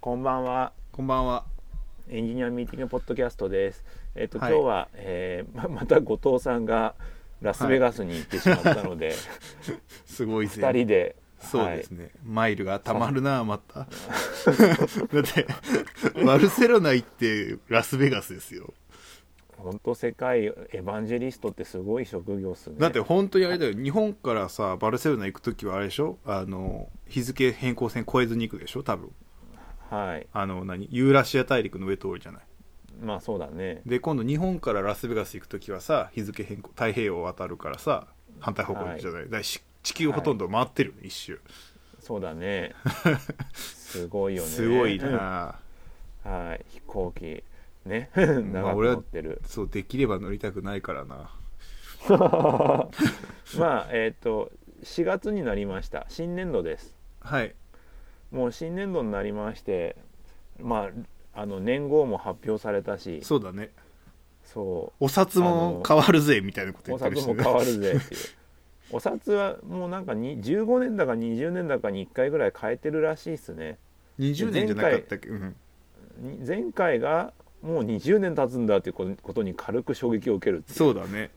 こんばんは。こんばんは。エンジニアミーティングポッドキャストです。えっ、と、はい今日は、えーままた後藤さんがラスベガスに行ってしまったので、すごいぜ。二人で、そうですね、マイルがたまるなまた だってバルセロナ行ってラスベガスですよ本当世界エヴァンジェリストってすごい職業っすね。だって本当にあれだよ日本からさバルセロナ行く時はあれでしょ？あの日付変更線越えずに行くでしょ？多分はい。あの何？ユーラシア大陸の上通るじゃない？まあそうだね。で今度日本からラスベガス行く時はさ日付変更太平洋を渡るからさ反対方向に行くじゃない、だからし地球ほとんど回ってるよね、一周そうだね。すごいよね。すごいな、はい。飛行機ねまあ長く乗ってる。そうできれば乗りたくないからな まあえっ、と4月になりました。新年度です。はいもう新年度になりまして、まああの年号も発表されたし、そうだねそお札も変わるぜみたいなことう。お言ってるし、ね、札も変わるぜっていう。お札はもうなんかに15年だか20年だかに1回ぐらい変えてるらしいですね。20年じゃなかったっけ、うん、に前回がもう20年経つんだっていうことに軽く衝撃を受ける。そうだね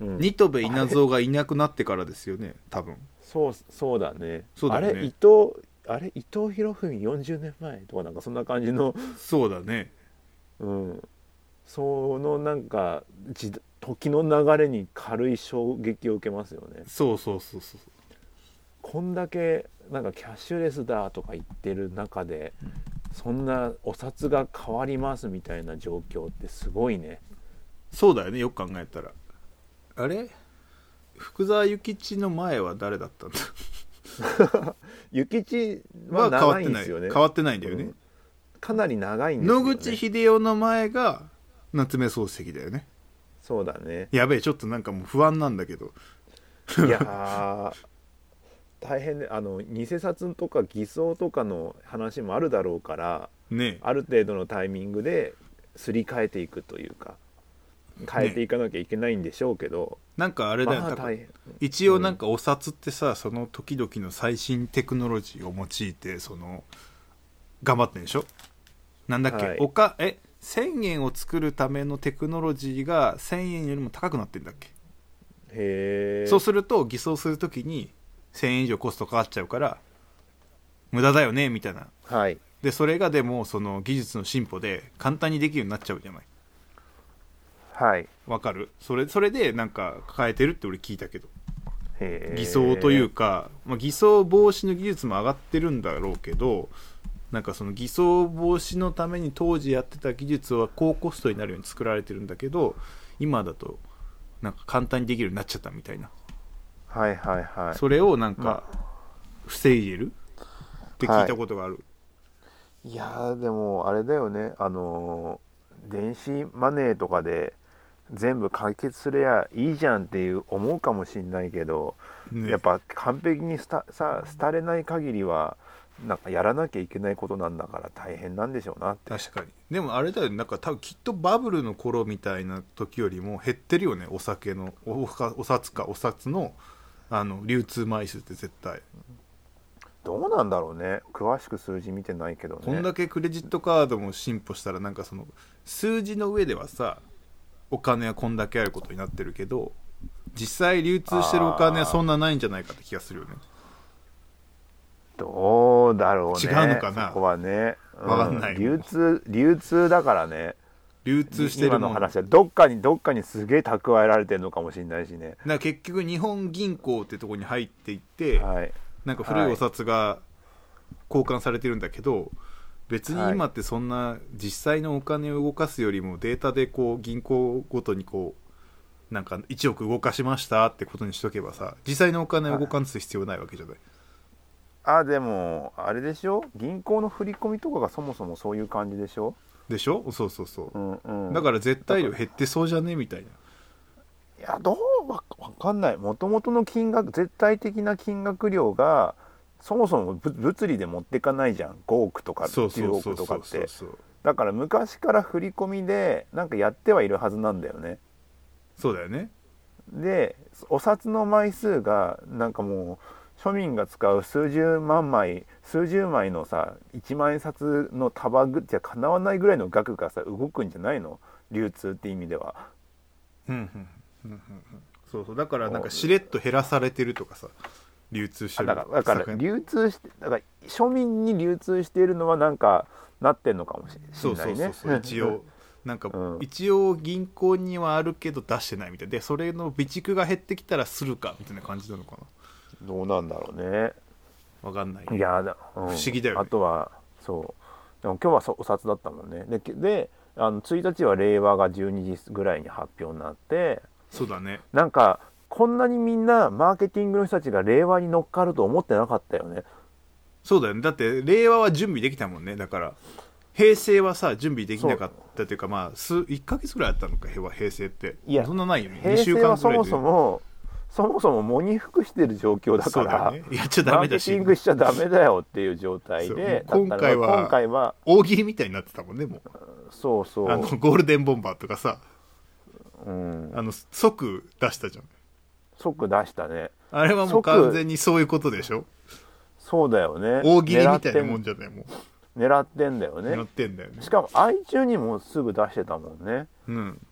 うん新渡戸稲造がいなくなってからですよね多分そうそうだね。そうだよねあれ伊藤あれ？伊藤博文40年前？とかなんかそんな感じの、そうだね。うん、そのなんか時時の流れに軽い衝撃を受けますよね。そうそうそうそう。こんだけなんかキャッシュレスだとか言ってる中で、そんなお札が変わりますみたいな状況ってすごいね。そうだよねよく考えたら。あれ？福沢諭吉の前は誰だったんだ？諭吉はは変わってない長いんですよね。変わってない。んだよね、うん。かなり長いんですよ、野ね。口英世の前が夏目漱石だよね。そうだね。やべえちょっとなんかもう不安なんだけど。いやー 大変であの偽札とか偽装とかの話もあるだろうからねある程度のタイミングですり替えていくというか変えていかなきゃいけないんでしょうけど、なんかあれだよ、まあ一応なんかお札ってさその時々の最新テクノロジーを用いてその頑張ってんでしょ？なんだっけ、はい。おかえ？1000円を作るためのテクノロジーが1000円よりも高くなってんだっけ、へえそうすると偽装する時に1000円以上コストかかっちゃうから無駄だよねみたいな。はい。でそれがでもその技術の進歩で簡単にできるようになっちゃうじゃないはい。わかる？それそれでなんか変えてるって俺聞いたけど。偽装というか、まあ、偽装防止の技術も上がってるんだろうけどなんかその偽装防止のために当時やってた技術は高コストになるように作られてるんだけど今だとなんか簡単にできるようになっちゃったみたいな、はいはいはい。それをなんまか防いでる？って聞いたことがある、いやーでもあれだよね。あのー電子マネーとかで全部解決すりゃいいじゃんっていう思うかもしんないけど、ね。やっぱ完璧にさ廃れない限りはなんかやらなきゃいけないことなんだから大変なんでしょうなって。確かに。でもあれだよね。なんか多分きっとバブルの頃みたいな時よりも減ってるよね。お酒のおお札かお札のあの流通枚数って絶対。どうなんだろうね。詳しく数字見てないけどね。こんだけクレジットカードも進歩したらなんかその数字の上ではさお金はこんだけあることになってるけど実際流通してるお金はそんなないんじゃないかって気がするよね。どうだろうね。違うのかな？そこはね、うわかんない流通流通だからね。流通してるもん。だか話はどっかにどっかにすげえ蓄えられてるのかもしれないしね。ら結局日本銀行ってとこに入っていって、はい。なんか古いお札が交換されてるんだけど、別に今ってそんな実際のお金を動かすよりもデータでこう銀行ごとにこうなんか1億動かしましたってことにしとけばさ実際のお金を動かす必要ないわけじゃない、あでもあれでしょ？銀行の振り込みとかがそもそもそういう感じでしょ？でしょ？そうそうそう、うんうん。だから絶対量減ってそうじゃねみたいな。いやどう？わわかんない。もともとの金額絶対的な金額量がそもそもぶ物理で持ってかないじゃん。5億とかそうそ10うそう億とかって。だから昔から振り込みでなんかやってはいるはずなんだよね。そうだよね。でお札の枚数がなんかもう庶民が使う数十万枚数十枚のさ1万円札の束ぐじゃかなわないぐらいの額がさ動くんじゃないの？流通って意味では。うんうんうんうんうん。そうそう。だからなんかしれっと減らされてるとかさ流通してるあだからだから流通してだから庶民に流通しているのはなんかなってんのかもしそうれないね。そうそうそう一応なんか、うん。一応銀行にはあるけど出してないみたいでそれの備蓄が減ってきたらするかみたいな感じなのかどうなんだろうね。なわかんない。いやだ、うん、不思議だよね。あとはそう。でも今日はそお札だったもんね。でであの1日は令和が12時ぐらいに発表になってそうだね。なんかこんなにみんなマーケティングの人たちが令和に乗っかると思ってなかったよね。そうだよね。だって令和は準備できたもんね。だから平成はさ準備できなかったというかまあ数1か月ぐらいあったのか平和平成って。いやそんなないよね。平2週成はそもそもそもそも喪に服してる状況だからやっちゃダマーケティングしちゃダメだよっていう状態で今回は今回は大喜利みたいになってたもんねもう。そうそう。あのゴールデンボンバーとかさ。うん、あの即出したじゃん即出したね。あれはもう即完全にそういうことでしょ？そうだよね。大喜利みたいなもんじゃないも狙ってんだよね。ってんだよね。しかも iTune にもすぐ出してたもんね。うん。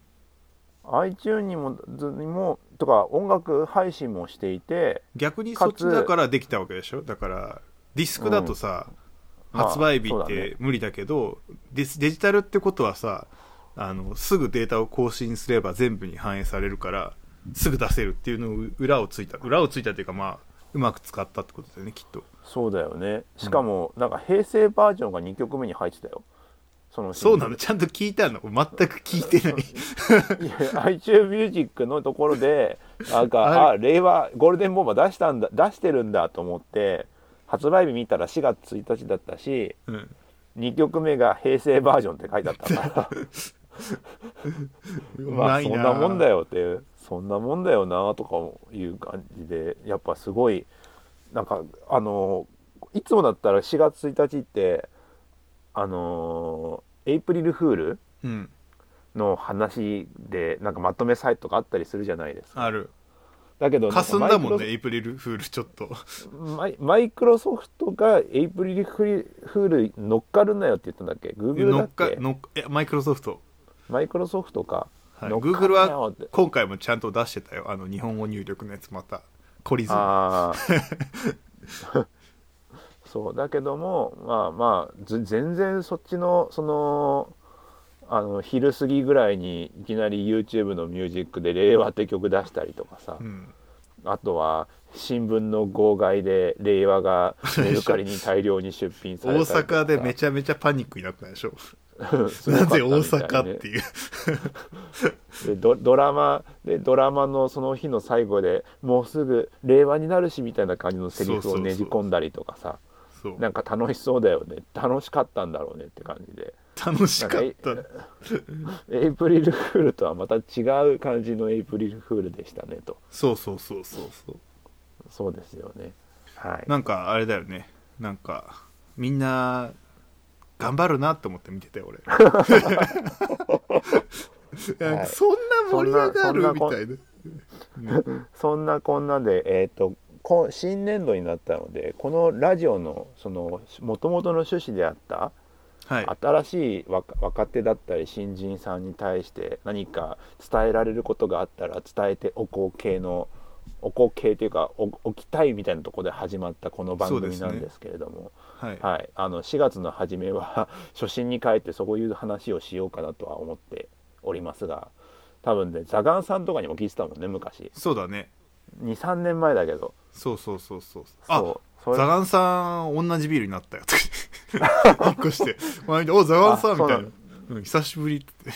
iTune にもずにもとか音楽配信もしていて逆にそっちだからできたわけでしょ？だからディスクだとさ、うん。発売日って無理だけど、デジデジタルってことはさあのすぐデータを更新すれば全部に反映されるからすぐ出せるっていうのを裏をついた。裏をついたっていうかまあうまく使ったってことだよねきっと。そうだよね。しかもなんか平成バージョンが2曲目に入ってたよ。そのそうなの？ちゃんと聞いたの？全く聞いてない。いや iTune Music のところでなんか ああ令和ゴールデンボンバー出したんだ出してるんだと思って発売日見たら4月1日だったしうん。2曲目が平成バージョンって書いてあったから。まあそんなもんだよよっていうそんなもんだよなとかいう感じでやっぱすごいなんかあのいつもだったら4月1日ってあのエイプリルフールうん。の話でなんかまとめサイトがあったりするじゃないですか。ある。だけどかすんだもんねエイプリルフールちょっと。マイマイクロソフトがエイプリルフール乗っかるなよって言ったんだっけ？グーグルだ乗っっけか乗っいやマイクロソフト。マイクロソフトか、はい、Google は今回もちゃんと出してたよ。あの日本語入力のやつまた。懲りずにそう。だけどもまあまあず全然そっちのそのあの昼過ぎぐらいにいきなり YouTube のミュージックで「令和」って曲出したりとかさ、うん。あとは新聞の号外で令和がメルカリに大量に出品さ大れたりとか阪でめちゃめちゃパニックになったでしょ なぜ大阪っていう。でドドラマでドラマのその日の最後でもうすぐ令和になるしみたいな感じのセリフをねじ込んだりとかさ。そうなんか楽しそうだよね。楽しかったんだろうねって感じで。楽しかった。エイプリルフールとはまた違う感じのエイプリルフールでしたねと。そうそうそうそうそう。そうですよね。はい。なんかあれだよね。なんかみんな頑張るなって思って見てたよ俺 そんな盛り上がるみたいな そんなこんなでえっ、とこ新年度になったのでこのラジオのその元々の趣旨であったはい。新しい若若手だったり新人さんに対して何か伝えられることがあったら伝えておこう系のおこう系というかお置きたいみたいなところで始まったこの番組なんですけれども、はい。はい、あの4月の初めは 初心に帰ってそういう話をしようかなとは思っておりますが多分ねザガンさんとかにも聞いてたもんね昔。そうだね。23年前だけど。そうそうそうそう。あそうザガンさん同じビールになったよ。と か引っ越して。前に「おザガンさん」みたいな。うん久しぶり」って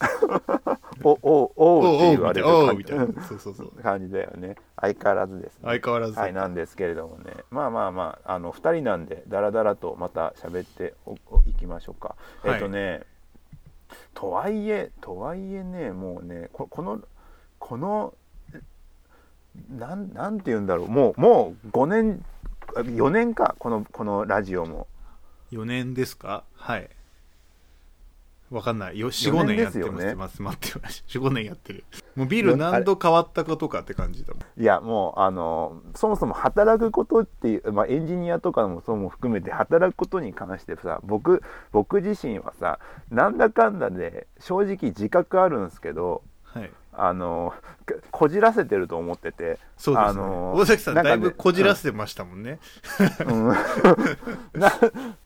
おおおおうって言われるみたいな。そうそうそう。感じだよね。相変わらずですね。相変わらず。はい、なんですけれどもね。まあまあまああの2人なんでだらだらとまた喋っていきましょうか、はい。えっとねとはいえとはいえねもうねここのこのなんなんて言うんだろう。もうもう5年4年かこのこのラジオも。4年ですか？はいわかんない。よ4 45年年やってですよね。ます。待って45 年やってる。もうビル何度変わったことかって感じだもん。いやもうあのそもそも働くことっていう、まあ、エンジニアとかもそうも含めて働くことに関してさ僕僕自身はさなんだかんだで正直自覚あるんですけどはい。あのここじらせてると思っててそうですね、あの大崎さんだいぶこじらせてましたもんね、うん。な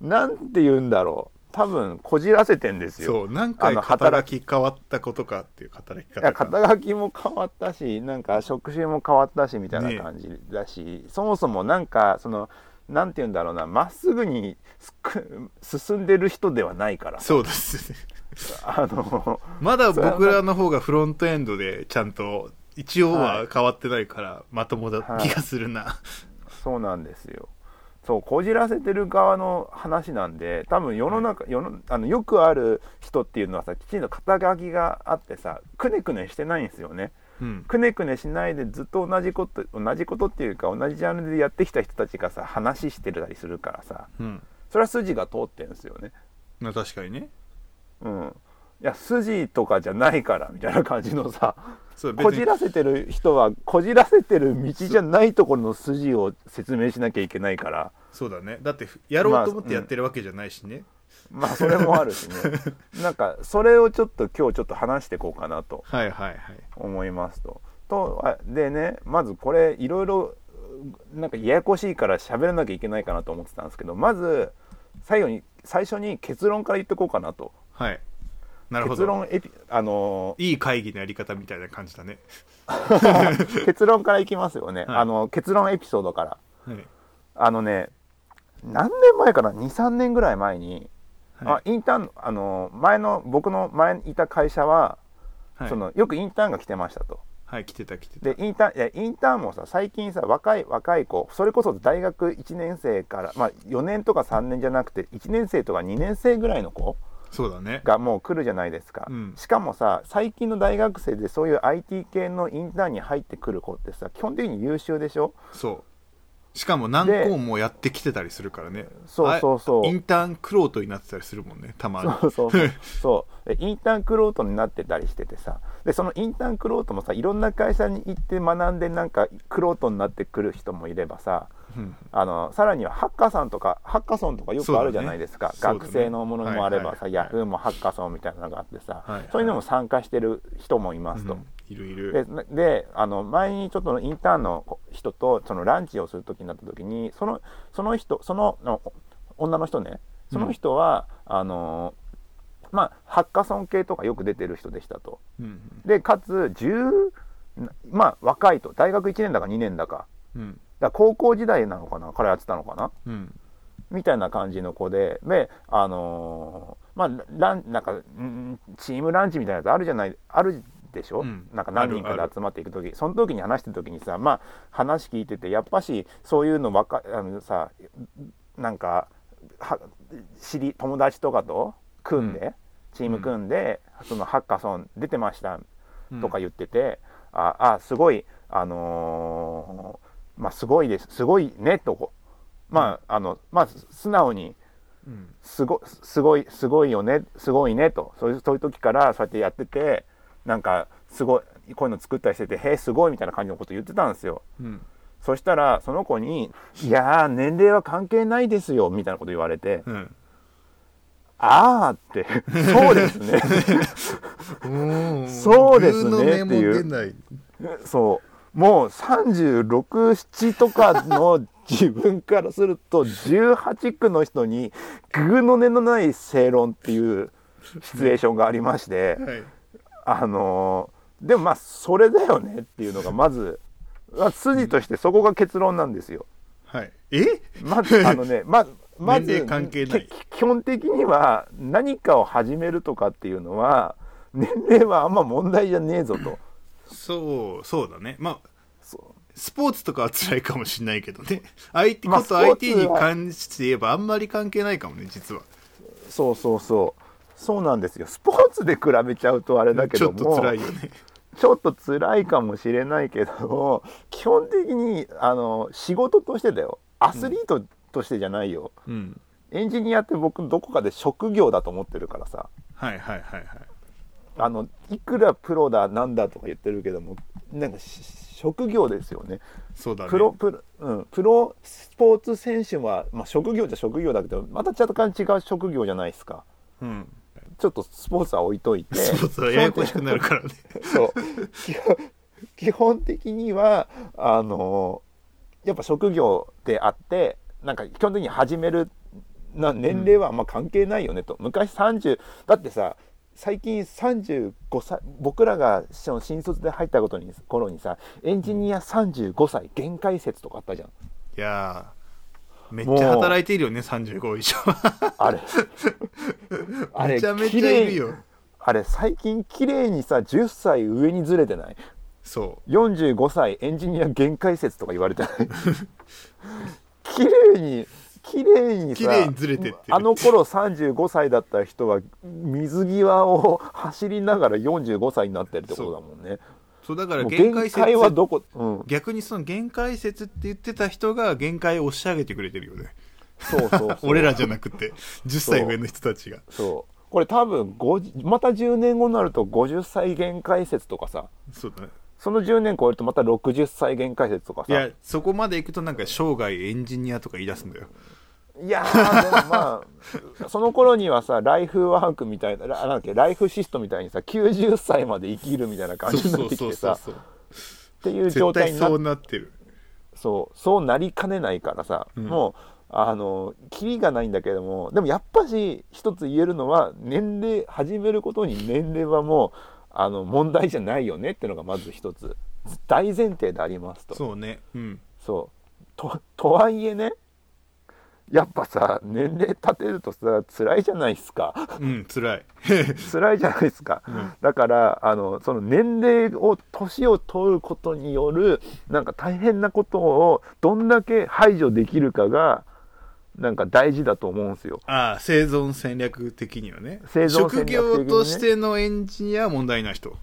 なんて言うんだろう多分こじらせてんですよ。そう何回働き変わったことかっていう働きいや方が肩書きも変わったしなんか職種も変わったしみたいな感じだし、そもそもなんかそのなんて言うんだろうなまっすぐに進んでる人ではないから。そうですね。あのまだ僕らの方がフロントエンドでちゃんと一応は変わってないからまともだはい。気がするな、そうなんですよそうこじらせてる側の話なんで多分世の中世のあのよくある人っていうのはさきちんと肩書きがあってさくねくねしてないんですよね。うん。くねくねしないでずっと同じこと同じことっていうか同じジャンルでやってきた人たちがさ話してたりするからさうん。それは筋が通ってるんですよね。まあ確かにね。うん。いや筋とかじゃないからみたいな感じのさこじらせてる人はこじらせてる道じゃないところの筋を説明しなきゃいけないから。そうだね。だってやろうと思ってやってるわけじゃないしね、まあそれもあるしね。なんかそれをちょっと今日ちょっと話していこうかなとはいはいはい。思いますと。とあでねまずこれいろいろなんかややこしいから喋らなきゃいけないかなと思ってたんですけどまず最後に最初に結論から言ってこうかなと。はい結ど。論エピあのいい会議のやり方みたいな感じだね。結論からいきますよね、はい。あの結論エピソードから。はい、あのね何年前かな？23年ぐらい前に、はあインターンあの前の僕の前にいた会社は、はい、そのよくインターンが来てましたと。はい来てた来てた。でインターンいやインターンもさ最近さ若い若い子それこそ大学1年生から、まあ、4年とか3年じゃなくて1年生とか2年生ぐらいの子そうだね。がもう来るじゃないですか、うん。しかもさ最近の大学生でそういう IT 系のインターンに入ってくる子ってさ基本的に優秀でしょ？そう。しかも何校もやってきてたりするからね。そうそうそう。あインターンクロートになってたりするもんねたまに。そうそうそう。そう。でインターンクロートになってたりしててさでそのインターンクロートもさいろんな会社に行って学んでなんかクロートになってくる人もいればさうんあのさらにはハッカソンとかハッカソンとかよくあるじゃないですか、ね。学生のものもあればさ、ヤフーもハッカソンみたいなのがあってさ、はいはい。そういうのも参加してる人もいますと。うん。いるいる。でであの前にちょっとインターンの人とそのランチをする時になった時にそのその人そのの女の人ねその人は、あのまあハッカソン系とかよく出てる人でしたと。うんでかつ10まあ若いと。大学1年だか2年だか。うんだ高校時代なのかなからやってたのかな？うん。みたいな感じの子でであのーまあランなんかんチームランチみたいなやつあるじゃないあるでしょ、うん。なんか何人かで集まっていく時。その時に話してる時にさまあ話聞いててやっぱしそういうのばっかあのさなんかは知り友達とかと組んで、チーム組んで、そのハッカソン出てましたとか言ってて、ああすごいあのーまあすごいです。すごいねとこ。まああのまあ素直にうんすごすごいすごいよねすごいねと。そういうそういう時からそうやってやっててなんかすごいこういうの作ったりしててへえすごいみたいな感じのこと言ってたんですよ。うん。そしたらその子に「いやー年齢は関係ないですよ」みたいなこと言われてうん「ああ」って「そうですね」うん。そうですねっていう。そうもう367とかの自分からすると18区の人にグーの音のない正論っていうシチュエーションがありましてはいあのーでもまあそれだよねっていうのがまずまあ筋としてそこが結論なんですよ。はいえ？まずあのね ままず関係ないき基本的には何かを始めるとかっていうのは年齢はあんま問題じゃねえぞと。そうそうだね。まあそう。スポーツとかは辛いかもしれないけどね。IT こと IT に関して言えばあんまり関係ないかもね実は。そうそうそう。そうなんですよ。スポーツで比べちゃうとあれだけちょっどもと辛いよね。ちょっと辛いかもしれないけど基本的にあの仕事としてだよ。アスリートとしてじゃないよ、うん。エンジニアって僕どこかで職業だと思ってるからさ。はいはいはいはいあのいくらプロだなんだとか言ってるけどもなんかし職業ですよね。そうだね。プロプロ,、うん、プロスポーツ選手は、まあ、職業じゃ職業だけどまた若干違う職業じゃないですか。うん。ちょっとスポーツは置いといて。スポーツはややこしくなるからね。そう。基本的にはあのやっぱ職業であってなんか基本的に始めるな年齢はあんま関係ないよねと、昔30だってさ最近35歳僕らがその新卒で入ったことに頃にさエンジニア35歳限界説とかあったじゃん。いやーめっちゃ働いているよね35以上。あれ。あれめちゃめ綺ちゃいる麗よあれ最近綺麗にさ10歳上にずれてない？そ45歳エンジニア限界説とか言われてない？綺麗に綺麗にさ綺麗にずれてってる。あの頃35歳だった人は水際を走りながら45歳になってるってことだもんね。う。そうだから限界説はどこ、うん、逆にその限界説って言ってた人が限界を押し上げてくれてるよね。そうそうそう。俺らじゃなくて10歳上の人たちが。そう。これ多分50また10年後になると50歳限界説とかさ。そうだねその10年超えるとまた60歳限界説とかさ。いやそこまで行くとなんか生涯エンジニアとか言い出すんだよ。いやーでもまあ その頃にはさライフワークみたいなラなんだっけライフシストみたいにさ90歳まで生きるみたいな感じになってきてさ。っていう状態になそうなってる。そうそうなりかねないからさ、うん。もうあのキリがないんだけどもでもやっぱし一つ言えるのは年齢始めることに年齢はもうあの問題じゃないよねっていうのがまず一つ。大前提でありますと。そうね。うん。そう。ととはいえねやっぱさ年齢立てるとさ辛いじゃないですか。うん辛い。辛いじゃないで すか、うん。だからあのその年齢を年を取ることによるなんか大変なことをどんだけ排除できるかがなんか大事だと思うんですよ。ああ生存戦略的にはね。生存戦略的職業としてのエンジニアは問題ない人。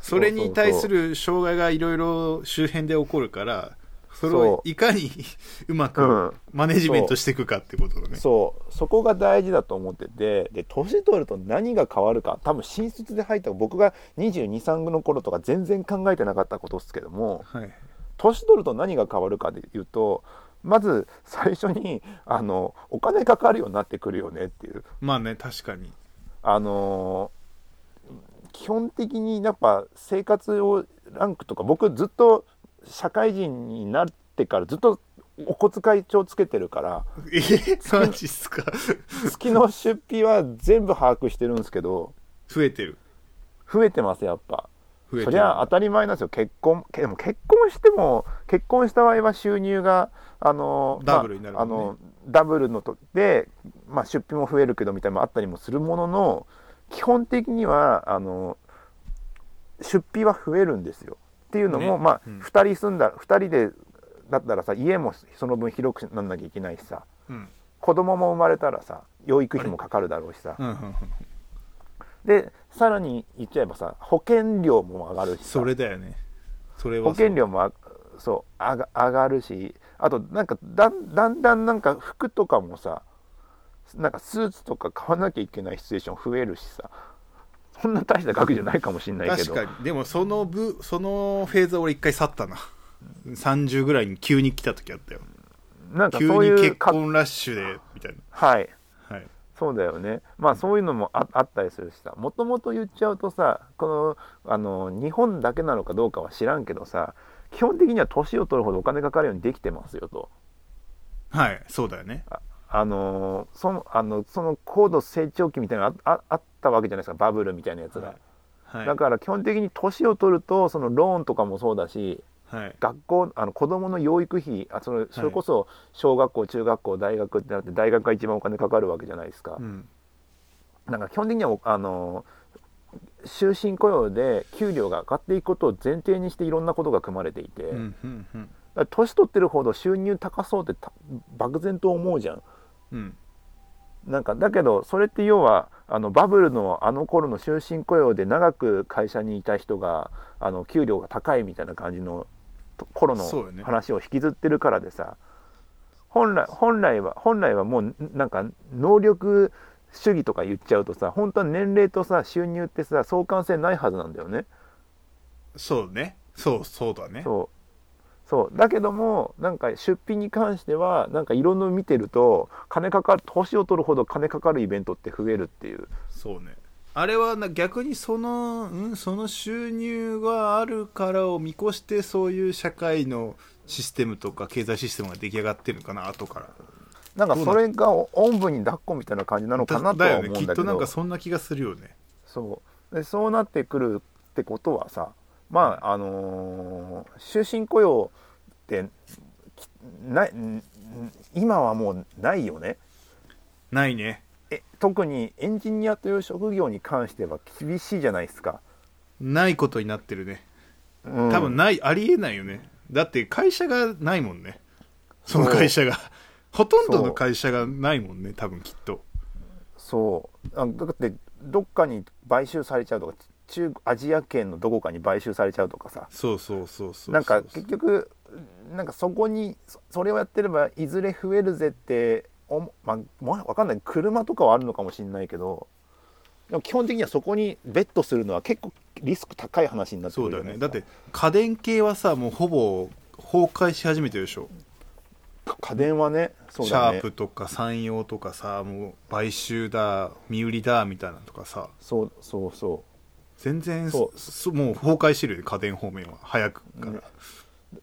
それに対する障害がいろいろ周辺で起こるからそれをいかに うまうくん。マネジメントしていくかってことだね。そう。そこが大事だと思っててで年取ると何が変わるか多分新卒で入った僕が223の頃とか全然考えてなかったことですけどもはい。年取ると何が変わるかでいうとまず最初にあのお金かかるようになってくるよねっていう。まあね確かに。あの基本的にやっぱ生活をランクとか僕ずっと社会人になってからずっとお小遣い帳つけてるからえマジっすか？月の出費は全部把握してるんですけど増えてる。増えてますやっぱ増えてるそりゃ当たり前なんですよ。結婚けでも結婚しても結婚した場合は収入があのダブルになるねまああのダブルのとで、まあ、出費も増えるけどみたいなのもあったりもするものの基本的にはあの出費は増えるんですよ。っていうのも、ね。まあ、うん。2人住んだ2人でだったらさ家もその分広くなんなきゃいけないしさ。うん。子供も生まれたらさ養育費もかかるだろうしさ。うんでさらに言っちゃえばさ保険料も上がるしさ。それだよね。それは保険料もあそう上が上がるしあとなんかだんだんだんなんか服とかもさなんかスーツとか買わなきゃいけないシチュエーション増えるしさ。そんな大した額じゃないかもしれないけ確どかに。でもその部そのフェーズは俺一回去ったな。30ぐらいに急に来た時あったよ。なんか急そういうに結か婚ラッシュでみたいな。はいそうだよね。まあそういうのもああったりするしさ。もともと言っちゃうとさこのあの日本だけなのかどうかは知らんけどさ基本的には年を取るほどお金かかるようにできてますよと。はいそうだよね。ああのそのあのその高度成長期みたいなのがあああったわけじゃないですか。バブルみたいなやつが、はい。だから基本的に年を取るとそのローンとかもそうだしはい。学校あの子供の養育費あそのそれこそ小学校中学校大学ってなって大学が一番お金かかるわけじゃないですか、うん。なんか基本的にはあの終身雇用で給料が上がっていくことを前提にしていろんなことが組まれていて、うんうんうん。年取ってるほど収入高そうってた漠然と思うじゃん。うん。なんかだけどそれって要はあのバブルのあの頃の終身雇用で長く会社にいた人があの給料が高いみたいな感じのと頃の話を引きずってるからでさ、本来本来は本来はもうなんか能力主義とか言っちゃうとさ本当は年齢とさ収入ってさ相関性ないはずなんだよね。そうね。そうそうだね。そう。そう。だけどもなんか出費に関してはなんかいろんなの見てると金かかる年を取るほど金かかるイベントって増えるっていう。そうねあれはな逆にその,、うん、その収入があるからを見越してそういう社会のシステムとか経済システムが出来上がってるのかな後から。なんかそれがおんぶに抱っこみたいな感じなのかなとはだよ思うんだけど。ねきっとなんかそんな気がするよね。そう。でそうなってくるってことはさまああのー終身雇用ってきないん今はもうないよね。ないねえ特にエンジニアという職業に関しては厳しいじゃないですか、ないことになってるね。うん。多分ない、ありえないよね。だって会社がないもんね。その会社が。ほとんどの会社がないもんね多分きっと。そう。あだってどっかに買収されちゃうとか中アジア圏のどこかに買収されちゃうとかさ。そうそうそうそう。なんか結局なんかそこにそそれをやってればいずれ増えるぜっておもまあもわかんない。車とかはあるのかもしれないけどでも基本的にはそこにベットするのは結構リスク高い話になってくそうるよね。だって家電系はさもうほぼ崩壊し始めてるでしょ。か家電はねそうシャープとか山陽とかさもう買収だ身売りだみたいなのとかさ。そうそうそ全然そそもう崩壊してるよね家電方面は。早くから、ね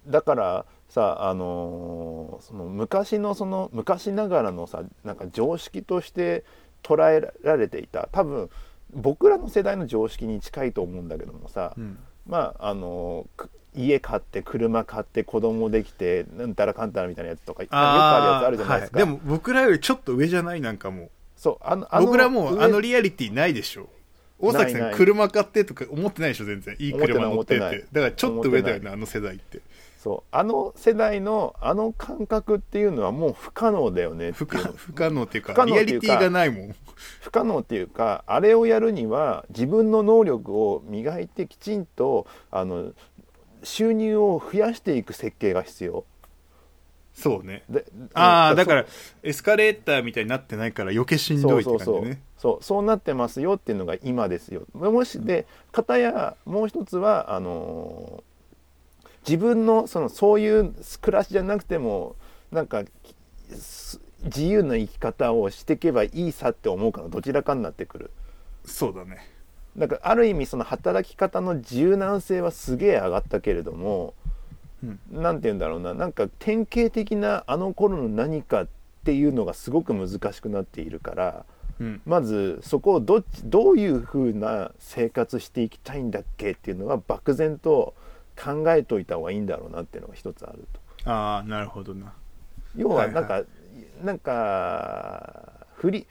うだからさあのーその昔のその昔ながらのさなんか常識として捉えられていた。多分僕らの世代の常識に近いと思うんだけどもさ、うん。まああのく家買って車買って子供できてなんたらかんたらみたいなやつとかよくあるやつあるじゃないですか、はい。でも僕らよりちょっと上じゃないなんかも。そうあのう僕らもう上あのリアリティないでしょ。大崎さん車買ってとか思ってないでしょ全然。いい車乗ってって。だからちょっと上だよ思ねあの世代ってそう。あの世代のあの感覚っていうのはもう不可能だよね不可不可能っていう不かリアリティがないもん。不可能っていうかあれをやるには自分の能力を磨いてきちんとあの収入を増やしていく設計が必要。そうね。ああだからエスカレーターみたいになってないから余計しんどいってそうそうそう。感じねそうそうなってますよっていうのが今ですよ。もしで片やもう一つはあのー自分のそのそういう暮らしじゃなくてもなんかす自由な生き方をしていけばいいさって思うからどちらかになってくる。そうだね。だからある意味その働き方の柔軟性はすげえ上がったけれどもうん。なんて言うんだろうな。なんか典型的なあの頃の何かっていうのがすごく難しくなっているからうん。まずそこをどっちどういうふうな生活していきたいんだっけっていうのは漠然と考えといた方がいいんだろうなっていうのが一つあると。ああなるほどな。要はなんか、はなんか振り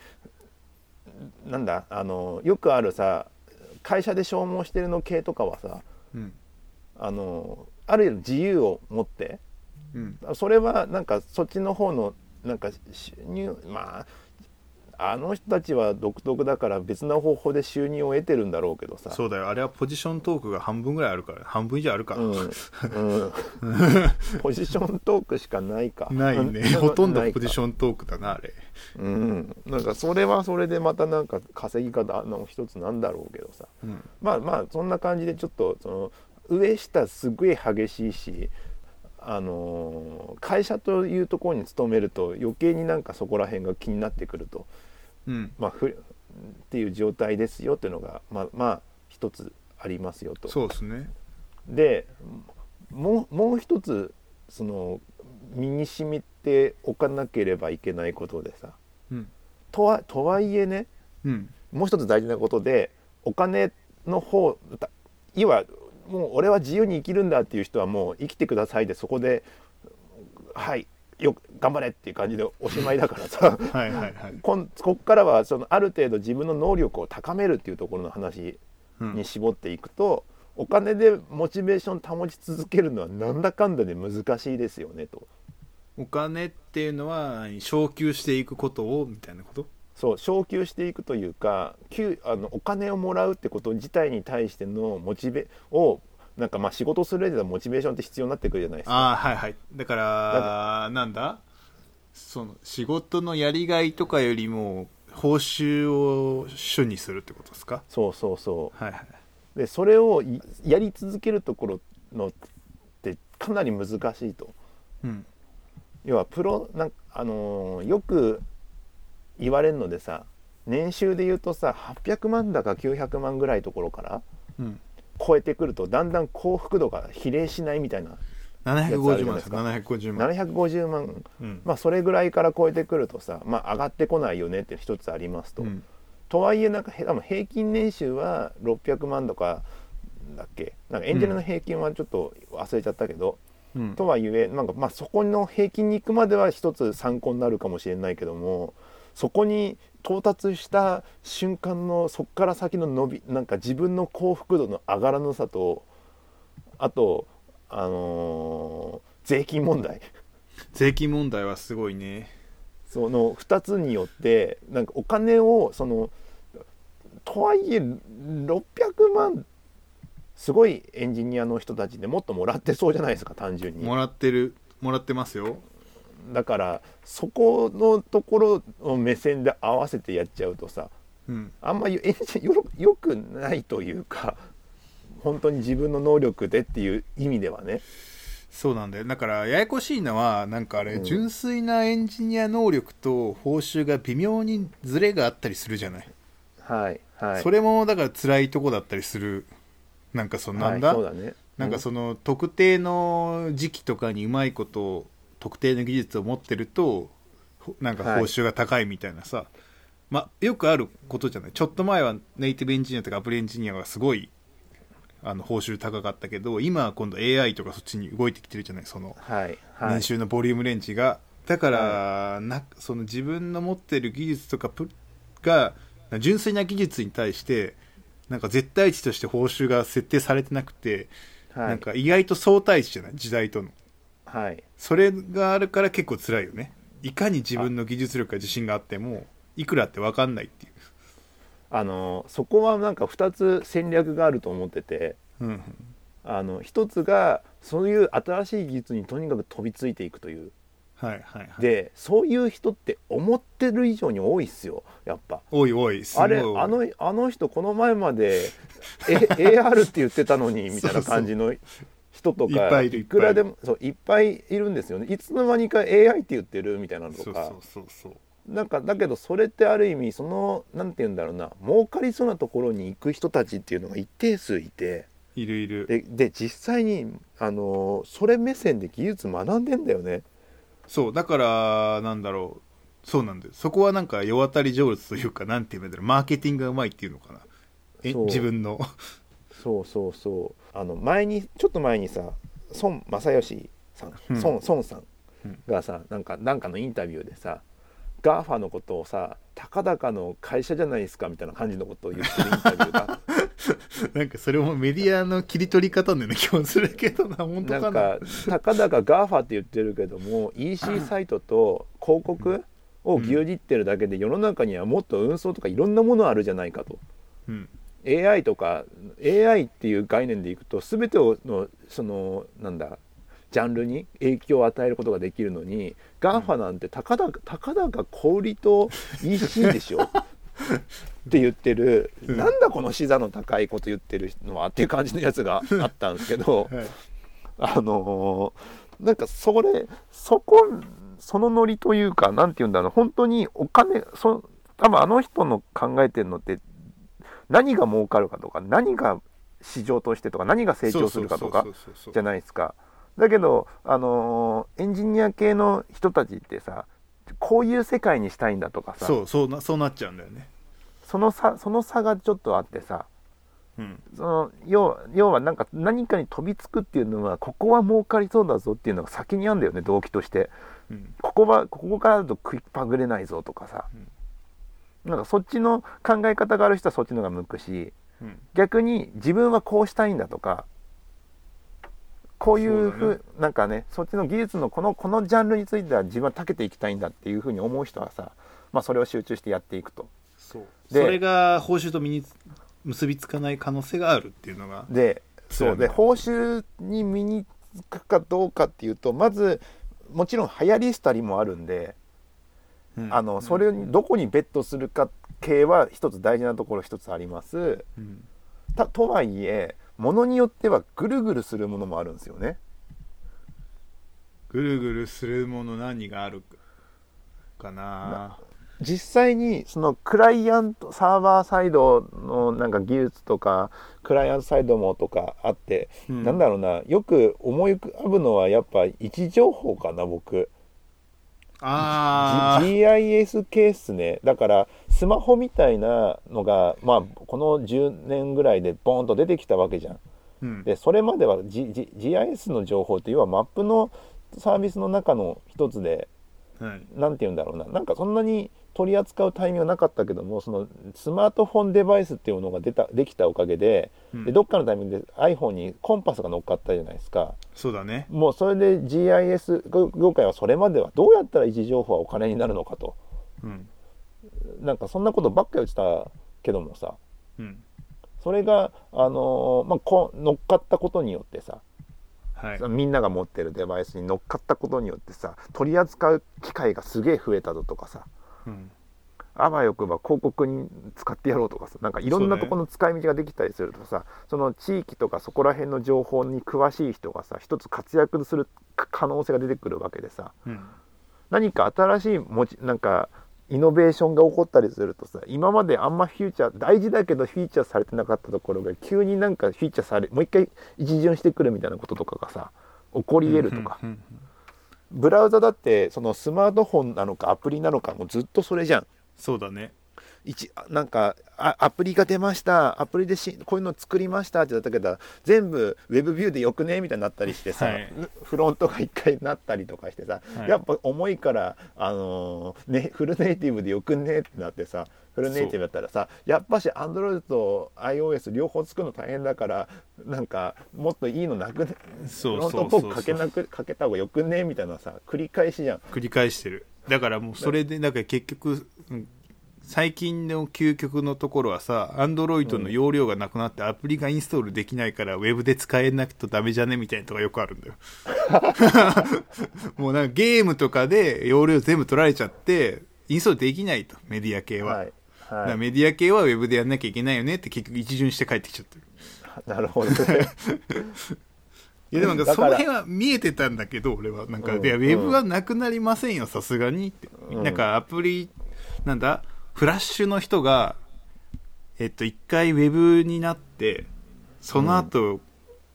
なんだあのよくあるさ会社で消耗してるの系とかはさうん。あのある自由を持ってうん。それはなんかそっちの方のなんか収入まああの人たちは独特だから別の方法で収入を得てるんだろうけどさ。そうだよ。あれはポジショントークが半分ぐらいあるから半分以上あるか、うん。うん、ポジショントークしかないか。ないね。ほとんどポジションョントークだなあれ。うん。なんかそれはそれでまたなんか稼ぎ方の一つなんだろうけどさ。うん。まあまあそんな感じでちょっとその上下すごい激しいしあのー会社というところに勤めると余計になんかそこら辺が気になってくると。うん。まあふっていう状態ですよっていうのがまあまあ一つありますよと。そうですね。でもうもう一つその身に染みておかなければいけないことでさ。うん。とはとはいえねうん。もう一つ大事なことでお金の方だいわもう俺は自由に生きるんだっていう人はもう生きてくださいでそこではいよ頑張れっていう感じでおしまいだからさ。こんこっからはそのある程度自分の能力を高めるっていうところの話うん。に絞っていくと、お金でモチベーション保ち続けるのはなんだかんだで難しいですよねと。お金っていうのは昇給していくことを？みたいなこと？そう昇給していくというか給あのお金をもらうってこと自体に対してのモチベをなんかまあ仕事する上でのモチベーションって必要になってくるじゃないですか。ああはいはいだからなんだ？その仕事のやりがいとかよりも報酬を主にするってことですか？そうそうそはいはい。うでそれをいやり続けるところのってかなり難しいとうん。要はプロなんあのーよく言われるのでさ年収で言うとさ800万だか900万ぐらいところからうん。超えてくるとだんだん幸福度が比例しないみたいな750万ですやつある750万。750万うん。まあそれぐらいから超えてくるとさまあ上がってこないよねって一つありますと、うん。とはいえなんかへ多分平均年収は600万とかだっけ？なんかエンジェルの平均はちょっと忘れちゃったけど、うん。とはいえなんかまあそこの平均に行くまでは一つ参考になるかもしれないけどもそこに到達した瞬間のそこから先の伸びなんか自分の幸福度の上がらなさとあとあのー税金問題税金問題はすごいね。その2つによってなんかお金をそのとはいえ600万すごいエンジニアの人たちでもっともらってそうじゃないですか単純にもらってる、もらってますよ。だからそこのところを目線で合わせてやっちゃうとさうん。あんまりよよくないというか本当に自分の能力でっていう意味ではね。そうなんだよ。だからややこしいのはなんかあれ、うん。純粋なエンジニア能力と報酬が微妙にズレがあったりするじゃない、はいはい。それもだから辛いとこだったりする。なんかそのなんだ,、はい、そうだね。なんかその特定の時期とかにうまいこと特定の技術を持ってるとほなんか報酬が高いみたいなさ、まあよくあることじゃない。ちょっと前はネイティブエンジニアとかアプリエンジニアがすごいあの報酬高かったけど今は今度 AI とかそっちに動いてきてるじゃない。そのはいはい。年収のボリュームレンジが、だから、なその自分の持ってる技術とかプが純粋な技術に対してなんか絶対値として報酬が設定されてなくて、はい。なんか意外と相対値じゃない？時代とのはい。それがあるから結構辛いよね。いかに自分の技術力が自信があってもいくらって分かんないっていう、あのそこはなんか2つ戦略があると思っててうん、あの一つがそういう新しい技術にとにかく飛びついていくという。はいはいはい。でそういう人って思ってる以上に多いっすよやっぱ。おいおい。あれい。多いあのあの人この前までえ AR って言ってたのにみたいな感じの人とかぱいくらでもそういっぱいいるんですよね。いつの間にか AI って言ってるみたいなのとか。そうそうそうそう。なんかだけどそれってある意味そのなんて言うんだろうな儲かりそうなところに行く人たちっていうのが一定数いて。いるいる。でで実際にあのそれ目線で技術学んでんだよね。そうだからなんだろう。そうなんだよ。そこはなんか世渡り上手というかなんていうんだろう。マーケティングがうまいっていうのかな。え自分の。そうそうそうあの前にちょっと前にさ孫正義さんうん。孫孫さんうん。がさなんかなんかのインタビューでさ GAFA のことをさたかだかの会社じゃないですかみたいな感じのことを言ってるインタビューが。なんかそれもメディアの切り取り方のような気もするけどな本当かななんかたかだか GAFA って言ってるけども EC サイトと広告を牛耳ってるだけで世の中にはもっと運送とかいろんなものあるじゃないかと。うん AI とか AI っていう概念でいくと全てをのそのなんだジャンルに影響を与えることができるのに GAFA なんてたかだかたかだか小売りと EC でしょ？って言ってる、うん。なんだこの視座の高いこと言ってるのはっていう感じのやつがあったんですけどはい。あのーなんかそれそこそのノリというかなんて言うんだろう本当にお金そ多分あの人の考えてるのって何が儲かるかとか何が市場としてとか何が成長するかとかじゃないですか。だけど、あのーエンジニア系の人たちってさこういう世界にしたいんだとかさそうそうなそうなっちゃうんだよね。その差その差がちょっとあってさうん。その要は要はなんか何かに飛びつくっていうのはここは儲かりそうだぞっていうのが先にあるんだよね動機として。うん。ここはここからだと食いっぱぐれないぞとかさ、なんかそっちの考え方がある人はそっちの方が向くしうん。逆に自分はこうしたいんだとかこういうふうね。なんかねそっちの技術のこのこのジャンルについては自分は長けていきたいんだっていうふうに思う人はさ、まあ、それを集中してやっていくと。そう。でそれが報酬と身につ結びつかない可能性があるっていうのがでそう。で報酬に身につくかどうかっていうとまずもちろん流行り廃りもあるんでうん。あのそれにどこにベットするか系は一つ大事なところ一つあります。うん。たとはいえものによってはぐるぐるするものもあるんですよね。ぐるぐるするもの何があるかな実際にそのクライアントサーバーサイドのなんか技術とかクライアントサイドもとかあって、うん。なんだろうなよく思い浮かぶのはやっぱ位置情報かな僕 GIS 系っすね。だからスマホみたいなのがまあこの10年ぐらいでボーンと出てきたわけじゃん。うん。でそれまでは、G G、GIS の情報って要はマップのサービスの中の一つではい。なんて言うんだろうな。なんかそんなに取り扱うタイミングはなかったけどもそのスマートフォンデバイスっていうのが出たできたおかげで,、うん。でどっかのタイミングで iPhone にコンパスが乗っかったじゃないですか。そうだね。もうそれで GIS 業界はそれまではどうやったら位置情報はお金になるのかと。うん。なんかそんなことばっかり言ってたけどもさ。うん。それが、あのーまあ、こ乗っかったことによってさはい。みんなが持ってるデバイスに乗っかったことによってさ取り扱う機会がすげえ増えたぞとかさ。うんあわよくば広告に使ってやろうとかさなんかいろんなところの使い道ができたりするとさそ,、の地域とかそこら辺の情報に詳しい人がさ一つ活躍する可能性が出てくるわけでさうん。何か新しいもちなんかイノベーションが起こったりするとさ今まであんまフューチャー大事だけどフィーチャーされてなかったところが急になんかフィーチャーされもう一回一巡してくるみたいなこととかがさ起こり得るとか、うんうんブラウザだってそのスマートフォンなのかアプリなのかもずっとそれじゃん。そうだね。一あなんかあアプリが出ました。アプリでしこういうの作りましたって言ったけど全部ウェブビューでよくねみたいになったりしてさ、はい。フロントが一回なったりとかしてさ、はい。やっぱ重いから、あのーね、フルネイティブでよくねってなってさフルネイティブだったらさやっぱし Android と iOS 両方作るの大変だからなんかもっといいのなくね？そうそうそうぽくかけなくかけた方がよくね？みたいなさ繰り返しじゃん。繰り返してる。だからもうそれでだから結局、うん最近の究極のところはさアンドロイドの容量がなくなってアプリがインストールできないからウェブで使えなくとダメじゃね？みたいなとかよくあるんだよ。もうなんかゲームとかで容量全部取られちゃってインストールできないとメディア系は、はいはい、メディア系はウェブでやんなきゃいけないよねって結局一巡して帰ってきちゃってる。なるほどね。いやでもなんかその辺は見えてたんだけど俺は。なんか、うんいやウェブはなくなりませんよさすがにって、うん。なんかアプリなんだ？フラッシュの人がえっと一回ウェブになってその後、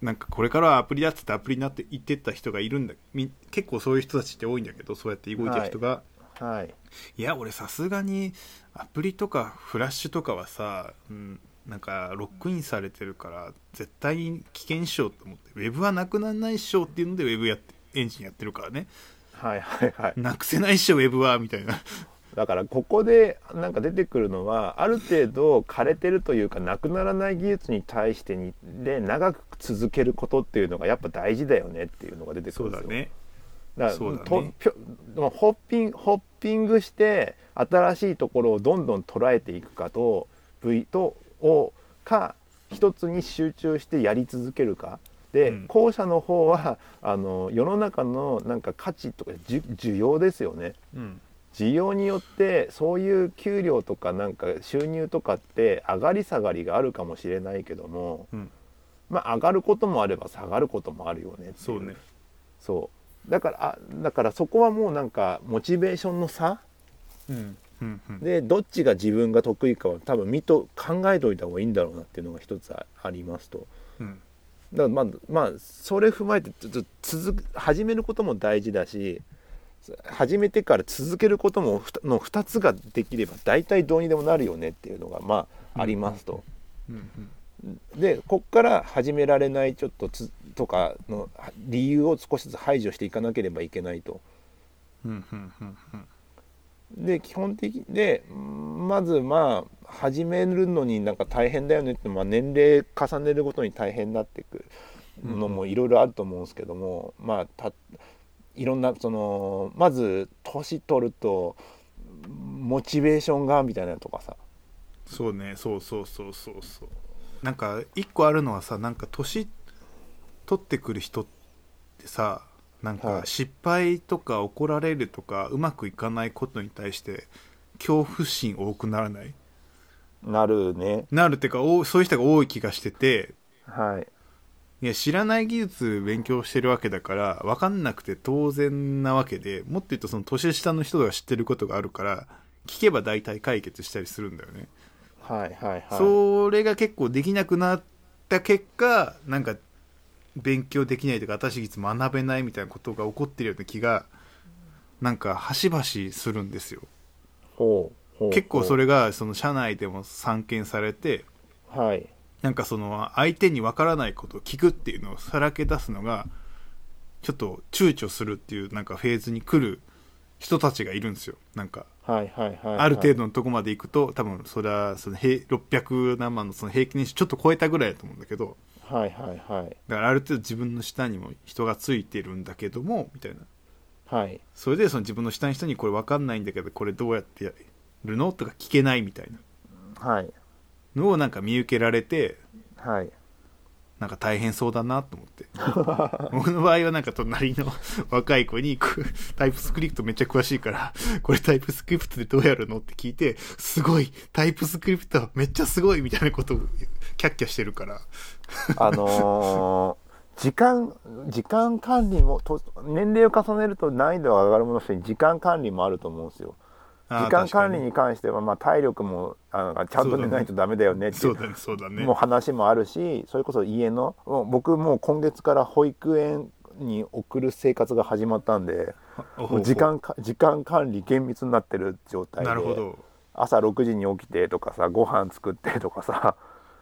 なんかこれからはアプリだっつってアプリになって行ってった人がいるんだみ結構そういう人たちって多いんだけどそうやって動いてる人が、はい。いや俺さすがにアプリとかフラッシュとかはさ、うん、なんかロックインされてるから絶対に危険っしょと思って。ウェブはなくならないっしょっていうのでウェブやってエンジンやってるからね。はいはいはい。なくせないっしょウェブはみたいな。だからここでなんか出てくるのはある程度枯れてるというかなくならない技術に対してにで長く続けることっていうのがやっぱ大事だよねっていうのが出てくるんですよ。そうだね。だからそうだね。とぴょでもホッピンホッピングして新しいところをどんどん捉えていくかと V とをか一つに集中してやり続けるか。で、うん。後者の方はあの世の中のなんか価値とか需要ですよね。うん。需要によってそういう給料とかなんか収入とかって上がり下がりがあるかもしれないけどもうん。まあ上がることもあれば下がることもあるよねそうね。そう。だからあだからそこはもうなんかモチベーションの差でどっちが自分が得意かは多分見と考えておいた方がいいんだろうなっていうのが一つあありますと。うん。だからまあまあそれ踏まえてちょっと続く始めることも大事だし始めてから続けることもの2つができれば大体どうにでもなるよねっていうのがまあありますと。うん。でこっから始められないちょっとつとかの理由を少しずつ排除していかなければいけないと。で基本的でまずまあ始めるのになんか大変だよねって、まあ、年齢重ねるごとに大変になっていくのもいろいろあると思うんですけども、まあたいろんなそのまず年取るとモチベーションがみたいなとかさ。そうねそうそうそうそうそう。なんか一個あるのはさなんか年取ってくる人ってさなんかはい。失敗とか怒られるとかうまくいかないことに対して恐怖心多くならない？なるね。なるっていうかおそういう人が多い気がしてて。はい。いや知らない技術勉強してるわけだから分かんなくて当然なわけでもっと言うとその年下の人が知ってることがあるから聞けば大体解決したりするんだよね、はいはいはい。それが結構できなくなった結果なんか勉強できないとか新しい技術学べないみたいなことが起こってるような気がなんか端々するんですよ。ほうほう結構それがその社内でも散見されてはい。なんかその相手にわからないことを聞くっていうのをさらけ出すのがちょっと躊躇するっていうなんかフェーズに来る人たちがいるんですよ。なんかはいはいはいはい。ある程度のとこまで行くと多分それはその平600何万のその平均年収ちょっと超えたぐらいだと思うんだけどはいはいはい。だからある程度自分の下にも人がついてるんだけどもみたいな。はい。それでその自分の下の人にこれ分かんないんだけどこれどうやってやるの？とか聞けないみたいな。はい。のをなんか見受けられてはいなんか大変そうだなと思って。僕の場合はなんか隣の若い子にタイプスクリプトめっちゃ詳しいからこれタイプスクリプトでどうやるのって聞いてすごいタイプスクリプトめっちゃすごいみたいなことをキャッキャしてるから。あのー時間時間管理も年齢を重ねると難易度が上がるものとして時間管理もあると思うんですよ。時間管理確に関してはまあ体力もあのちゃんと寝ないとダメだよねっていううだねそうだね。もう話もあるしそれこそ家のもう僕もう今月から保育園に送る生活が始まったんで時間か時間管理厳密になってる状態でなるほど。朝6時に起きてとかさご飯作ってとかさ。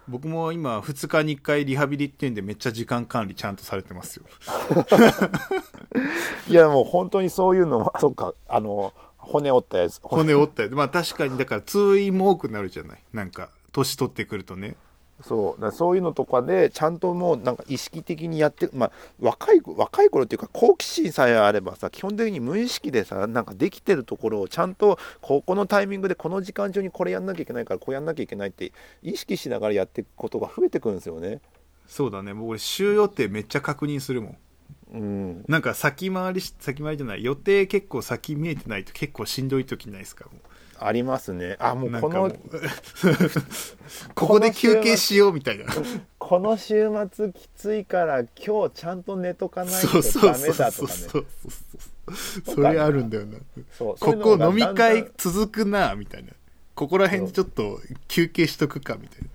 僕も今2日に1回リハビリっていうんでめっちゃ時間管理ちゃんとされてますよ。いやもう本当にそういうのもあそっかあの骨折ったやつ。骨折ったりまあ確かにだから通院も多くなるじゃない。なんか年取ってくるとね。そう。だそういうのとかでちゃんともうなんか意識的にやってまあ若い若い頃っていうか好奇心さえあればさ基本的に無意識でさなんかできてるところをちゃんとここのタイミングでこの時間中にこれやんなきゃいけないからこうやんなきゃいけないって意識しながらやっていくことが増えてくるんですよね。そうだね。僕俺週予定めっちゃ確認するもんうん、なんか先回りし先回りじゃない予定結構先見えてないと結構しんどい時ないですか？もありますね。あもうこの ここで休憩しようみたいな。この週末きついから今日ちゃんと寝とかないそうとダメそうそうだとかね。そうそう。そうそれあるんだよな。そうそういここ飲み会続くなみたいな。ここら辺でちょっと休憩しとくかみたいな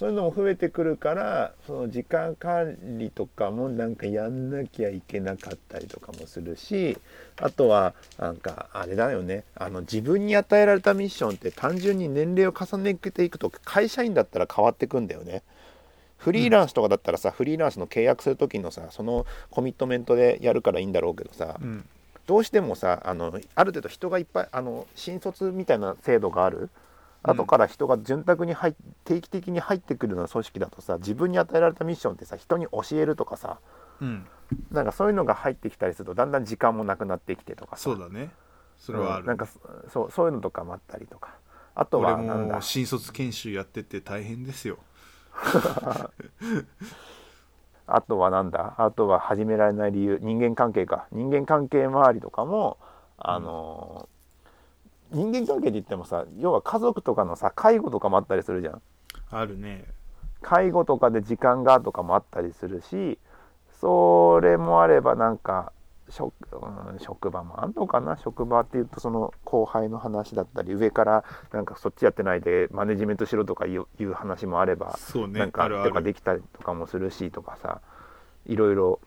そういうのも増えてくるからその時間管理とかもなんかやんなきゃいけなかったりとかもするしあとはなんかあれだよね。あの自分に与えられたミッションって単純に年齢を重ねていくと会社員だったら変わってくんだよね。フリーランスとかだったらさ、フリーランスの契約する時のさそのコミットメントでやるからいいんだろうけどさ、うん。どうしてもさあのある程度人がいっぱいあの新卒みたいな制度がある。うん後から人が潤沢に入っ定期的に入ってくるような組織だとさ自分に与えられたミッションってさ人に教えるとかさうん。なんかそういうのが入ってきたりするとだんだん時間もなくなってきてとかさ。そうだね。それはある、うん。なんかそそうそういうのとかもあったりとか。あと俺はなん新卒研修やってて大変ですよ。あとはなんだ。あとは始められない理由。人間関係か。人間関係周りとかもあのー人間関係って言ってもさ要は家族とかのさ介護とかもあったりするじゃん。あるね。介護とかで時間がとかもあったりするしそれもあればなんか職,、うん、職場もあんのかな？職場っていうとその後輩の話だったり上からなんかそっちやってないでマネジメントしろとかいういう話もあればそうね。なんかとかできたりとかもするしとかさいろいろ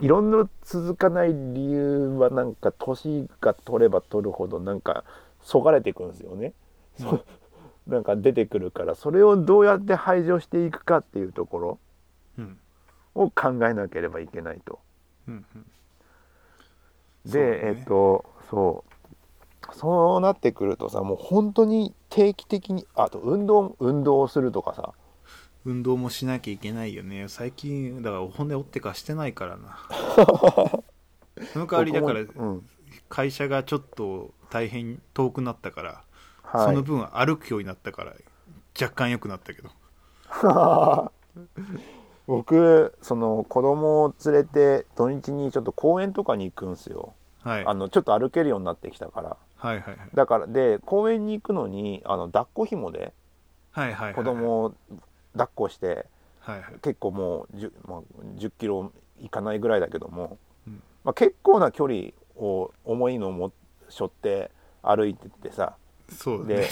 いろんな続かない理由はなんか年が取れば取るほどなんかそがれていくんですよね。なんか出てくるからそれをどうやって排除していくかっていうところうん。を考えなければいけないと。うんうん。で、えっとそう。そうなってくるとさもう本当に定期的にあと運動運動をするとかさ。運動もしなきゃいけないよね。最近だから骨折ってかしてないからな。その代わりだからうん会社がちょっと大変遠くなったから、はい、その分歩くようになったから若干良くなったけど。僕その子供を連れて土日にちょっと公園とかに行くんすよ。はい。あのちょっと歩けるようになってきたから。はいはいはい。だからで公園に行くのにあの抱っこ紐ではいはいはい子供を抱っこしてはいはい。結構もう 10,、まあ、10キロいかないぐらいだけども、うん。まあ、結構な距離を重いのをも背負って歩いてってさそうだねで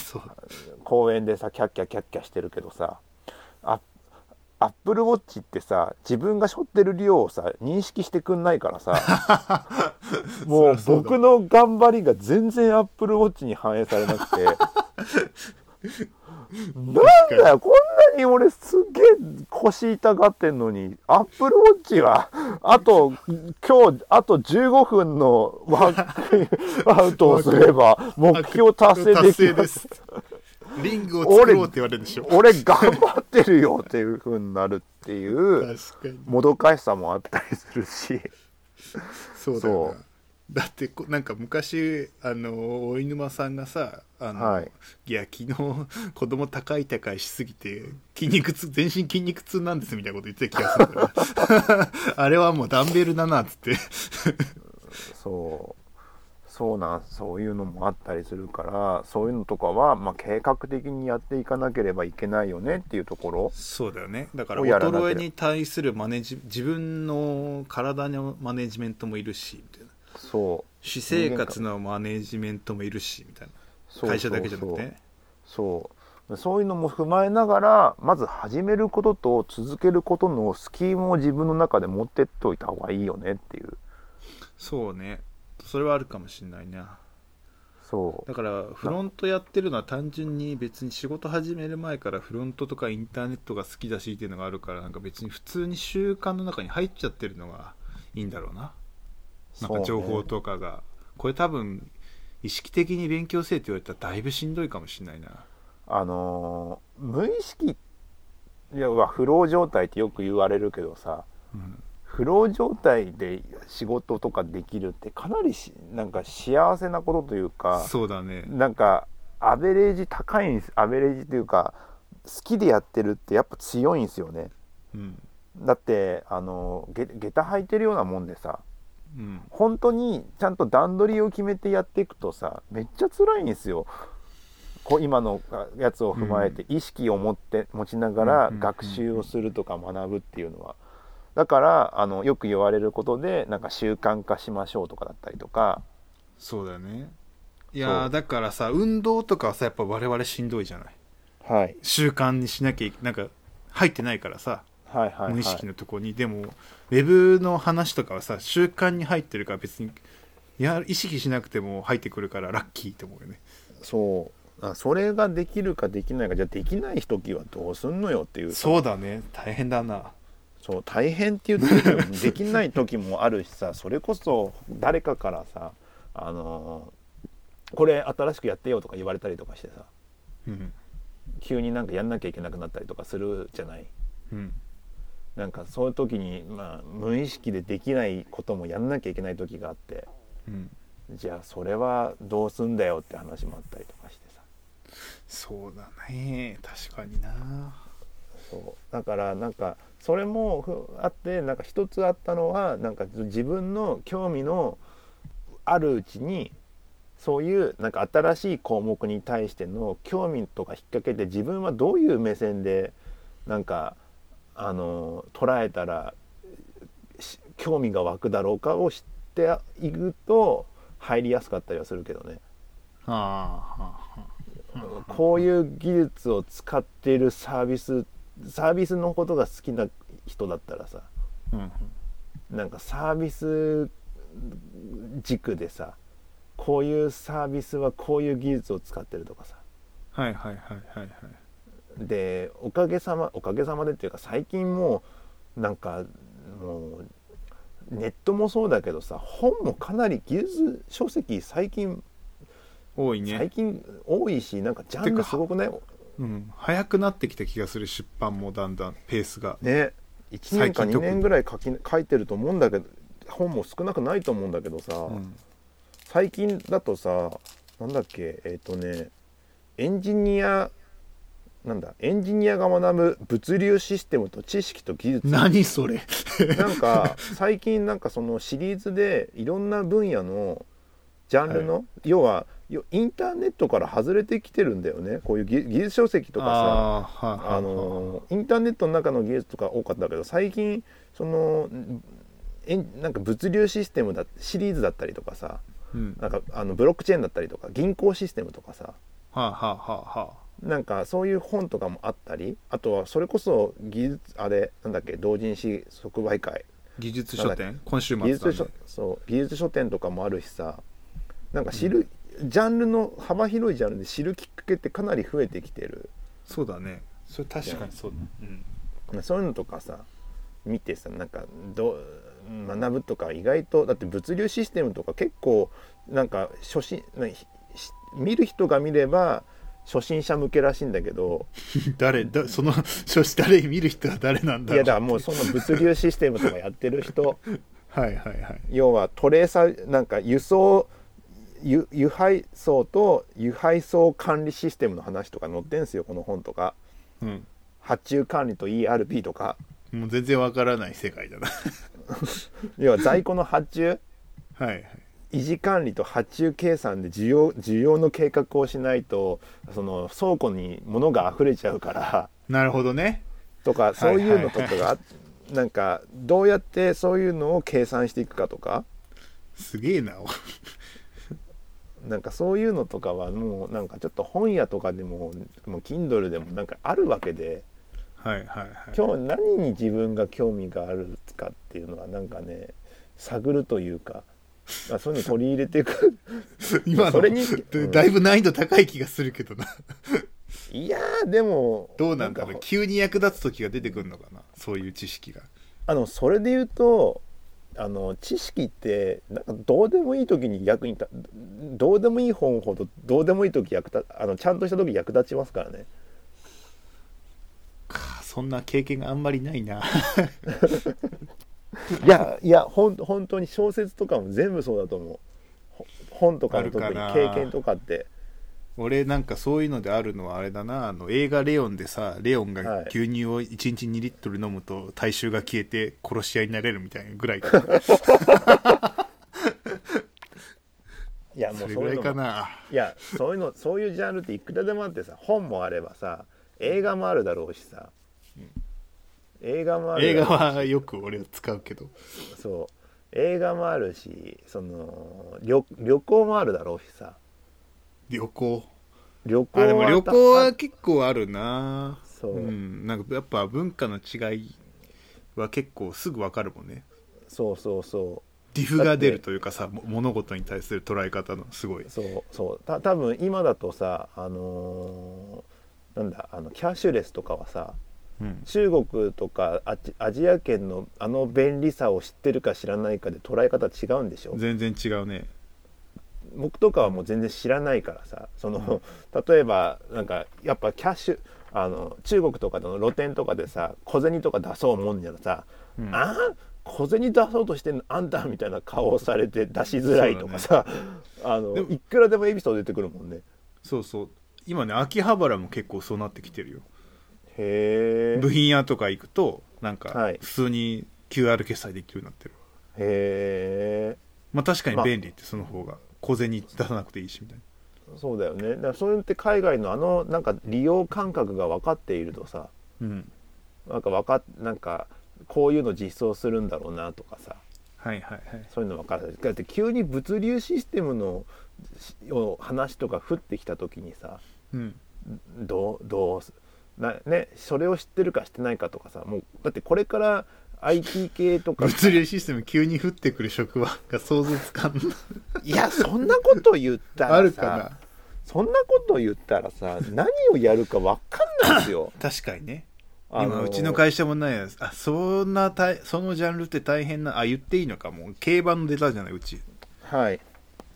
公園でさキャッキャキャッキャしてるけどさあアップルウォッチってさ自分が背負ってる量をさ認識してくんないからさ もう僕の頑張りが全然アップルウォッチに反映されなくて なんだよこんなに俺すげえ腰痛がってんのに。アップルウォッチはあと今日あと15分のワーク アウトをすれば目標達成でき達成まですすリングを作ろうって言われるでしょ。俺頑張ってるよっていう風になるっていうもどかしさもあったりするし。そうだってこなんか昔あの大井沼さんがさあの、はい。い、や昨日子供高い高いしすぎて筋肉痛全身筋肉痛なんですみたいなこと言ってた気がするから あれはもうダンベルだなっつって。そう。そうなんそういうのもあったりするからそういうのとかは、まあ、計画的にやっていかなければいけないよねっていうところそうだよね。だから衰えに対するマネジ自分の体のマネジメントもいるしみたいなそう。私生活のマネジメントもいるしみたいな。会社だけじゃなくて。ねそう。そう。いうのも踏まえながらまず始めることと続けることのスキームを自分の中で持ってっておいた方がいいよねっていう。そうね。それはあるかもしれないな。そう。だからフロントやってるのは単純に別に仕事始める前からフロントとかインターネットが好きだしっていうのがあるからなんか別に普通に習慣の中に入っちゃってるのがいいんだろうななんか情報とかが、これ多分意識的に勉強せえって言われたらだいぶしんどいかもしれないな。あのー無意識いやフロー状態ってよく言われるけどさうん。フロー状態で仕事とかできるってかなりしなんか幸せなことというかそうだね。なんかアベレージ高いんですアベレージというか好きでやってるってやっぱ強いんですよね。うん。だってあのげ下駄履いてるようなもんでさうん。本当にちゃんと段取りを決めてやっていくとさめっちゃ辛いんですよ。こう今のやつを踏まえて意識を持って持ちながらうん学習をするとか学ぶっていうのは。だからあのよく言われることでなんか習慣化しましょうとかだったりとか。そうだよね。いやーだからさ運動とかはさやっぱ我々しんどいじゃない。はい。習慣にしなきゃいなんか入ってないからさはいはいはい。無意識のとこに、でもウェブの話とかはさ習慣に入ってるから別にや意識しなくても入ってくるからラッキーって思うよね。そう。あそれができるかできないかじゃあできない時はどうすんのよっていうさ。そうだね。大変だな。そう大変って言ってるけどできない時もあるしさそれこそ誰かからさあのーこれ新しくやってよとか言われたりとかしてさ。うん。急になんかやんなきゃいけなくなったりとかするじゃない。うんなんかそういう時に、まあ、無意識でできないこともやんなきゃいけない時があってうん。じゃあそれはどうすんだよって話もあったりとかしてさ。そうだね。確かにな。そう。だからなんかそれもふあってなんか一つあったのはなんか自分の興味のあるうちにそういうなんか新しい項目に対しての興味とか引っ掛けて自分はどういう目線でなんかあの捉えたらし興味が湧くだろうかを知っていくと入りやすかったりはするけどね。こういう技術を使っているサービスサービスのことが好きな人だったらさうん。なんかサービス軸でさこういうサービスはこういう技術を使ってるとかさ。はいはいはいはいはいでおかげさまおかげさまでっていうか最近もうなんかもうネットもそうだけどさ本もかなり技術書籍最近多いね、最近多いしなんかジャンルすごくない？うん、早くなってきた気がする出版もだんだんペースが。ね。1年か2最近特に。年ぐらい書き書いてると思うんだけど本も少なくないと思うんだけどさ、うん。最近だとさなんだっけえっ、とねエンジニアなんだエンジニアが学ぶ物流システムと知識と技術。何それ。なんか最近なんかそのシリーズでいろんな分野のジャンルの、要はよインターネットから外れてきてるんだよね。こういう技技術書籍とかさ。ああのインターネットの中の技術とか多かったけど最近そのえんなんか物流システムだシリーズだったりとかさ。うん。なんかあのブロックチェーンだったりとか銀行システムとかさ。はあはあはあはなんかそういう本とかもあったりあとはそれこそ技術あれなんだっけ同人誌即売会。技術書店？今週技末だ、術書ね、そう技術書店とかもあるしさ。なんか知る、ジャンルの幅広いジャンルで知るきっかけってかなり増えてきてる。そうだね。それ確かにそうだ、うん、そういうのとかさ見てさなんかどう学ぶとか意外とだって物流システムとか結構なんか初心見る人が見れば初心者向けらしいんだけど。誰だその 誰見る人は誰なんだろういやだからもうその物流システムとかやってる人。はいはいはい。要はトレーサーなんか輸送輸輸配送と輸配送管理システムの話とか載ってんすよこの本とか。うん。発注管理と ERP とか。もう全然わからない世界だな。要は在庫の発注。はいはい維持管理と発注計算で需要需要の計画をしないとその倉庫に物が溢れちゃうから。なるほどね。とかそういうのとかが、なんかどうやってそういうのを計算していくかとか。すげえな。なんかそういうのとかはもうなんかちょっと本屋とかでももう Kindle でもなんかあるわけで。はいはいはい。今日何に自分が興味があるかっていうのはなんかね探るというか、まあ、そういうの取り入れていく。今のそれにだだいぶ難易度高い気がするけどな。いやーでもどうなんだろうか急に役立つ時が出てくるのかなそういう知識が。あのそれで言うとあの知識ってなんかどうでもいい時に役に立どうでもいい本ほどどうでもいい時役立あのちゃんとした時役立ちますからね。かそんな経験があんまりないな いやいやほん本当に小説とかも全部そうだと思う。ほ本とかの特に経験とかって。俺なんかそういうのであるのはあれだな。あの映画「レオン」でさレオンがはい。牛乳を1日2リットル飲むと体臭が消えて殺し合いになれるみたいなぐらい。いやもそうれぐらいそういうのもかな。いやそういうのそういうジャンルっていくらでもあってさ本もあればさ映画もあるだろうしさ、映画もある。映画はよく俺は使うけど。そう。映画もあるしその旅旅行もあるだろうしさ。旅行？旅行あでもは旅行は結構あるな。そう、うん。なんかやっぱ文化の違いは結構すぐ分かるもんね。そうそうそディフが出るというかさも物事に対する捉え方のすごい。うそうそう。た多分今だとさあのーなんだあのキャッシュレスとかはさうん。中国とかアジア圏のあの便利さを知ってるか知らないかで捉え方違うんでしょ？全然違うね。僕とかはもう全然知らないからさ。その例えばなんかやっぱキャッシュあの中国とかの露店とかでさ小銭とか出そうもんじゃさ、うん。ああ小銭出そうとしてんの？あんたみたいな顔をされて出しづらいとかさ、あのいくらでもエピソード出てくるもんね。そうそう。今ね秋葉原も結構そうなってきてるよへえ部品屋とか行くとなんかはい。普通に QR 決済できるようになってる。へえまあ確かに便利ってその方が小銭出さなくていいしみたいな。そうだよね。だからそういうのって海外のあのなんか利用感覚が分かっているとさうん。なんか分かっなんかこういうの実装するんだろうなとかさ。はいはいはい。そういうの分からないだって急に物流システムのしを話とか降ってきた時にさうん。どうどうねそれを知ってるか知ってないかとかさもうだってこれから IT 系とか。物流システム急に降ってくる職場が想像つかんいやそんなこと言ったらさあるかな？そんなこと言ったらさ何をやるか分かんないですよ。確かにね。あの今うちの会社もないやつ。あそんな大そのジャンルって大変なあ言っていいのかも。う競馬の出たじゃないうち。はい。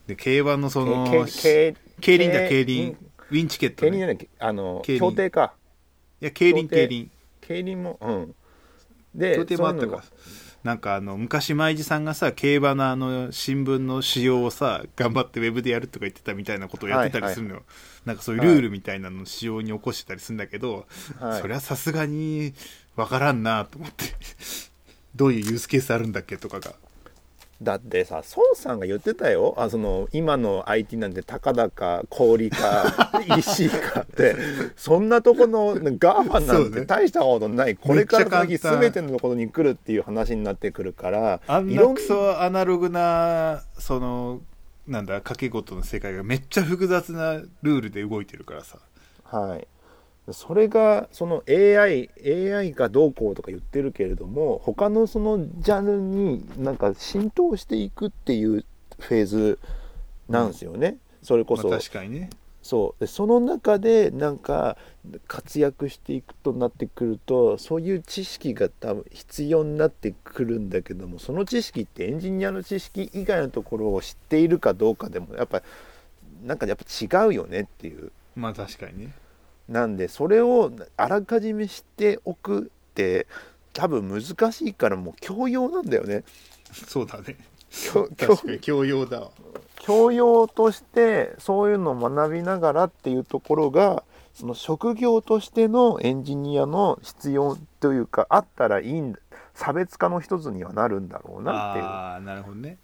で競馬のその競輪だ競競輪。ウィンチケット、競輪じね、ゃないあの競輪。協定か。いや競輪競艇。競輪。競輪もうん。で協定もあったか。なんかあの昔舞地さんがさ競馬のあの新聞の使用をさ頑張ってウェブでやるとか言ってたみたいなことをやってたりするのよ、なんかそういうルールみたいなのを使用に起こしてたりするんだけど、はい。それはさすがにわからんなと思って。どういうユースケースあるんだっけとかがだってさ孫さんが言ってたよ。あその今の IT なんてたかだか氷か EC かって。そんなとこのガーファンなんて大したことない、これから先全てのところに来るっていう話になってくるからあんなんクソアナログなそのなんだ掛け事の世界がめっちゃ複雑なルールで動いてるからさ。はい、それがその AI, AI がどうこうとか言ってるけれども他のそのジャンルになんか浸透していくっていうフェーズなんですよね、それこそ、まあ、確かにね。そう。でその中でなんか活躍していくとなってくるとそういう知識が多分必要になってくるんだけどもその知識ってエンジニアの知識以外のところを知っているかどうかでもやっぱなんかやっぱ違うよねっていう。まあ確かにねなんでそれをあらかじめ知っておくって多分難しいからもう教養なんだよね。そうだね確かに教養だわ教養としてそういうのを学びながらっていうところがその職業としてのエンジニアの必要というかあったらいいんだ差別化の一つにはなるんだろうなっていう。ああなるほどね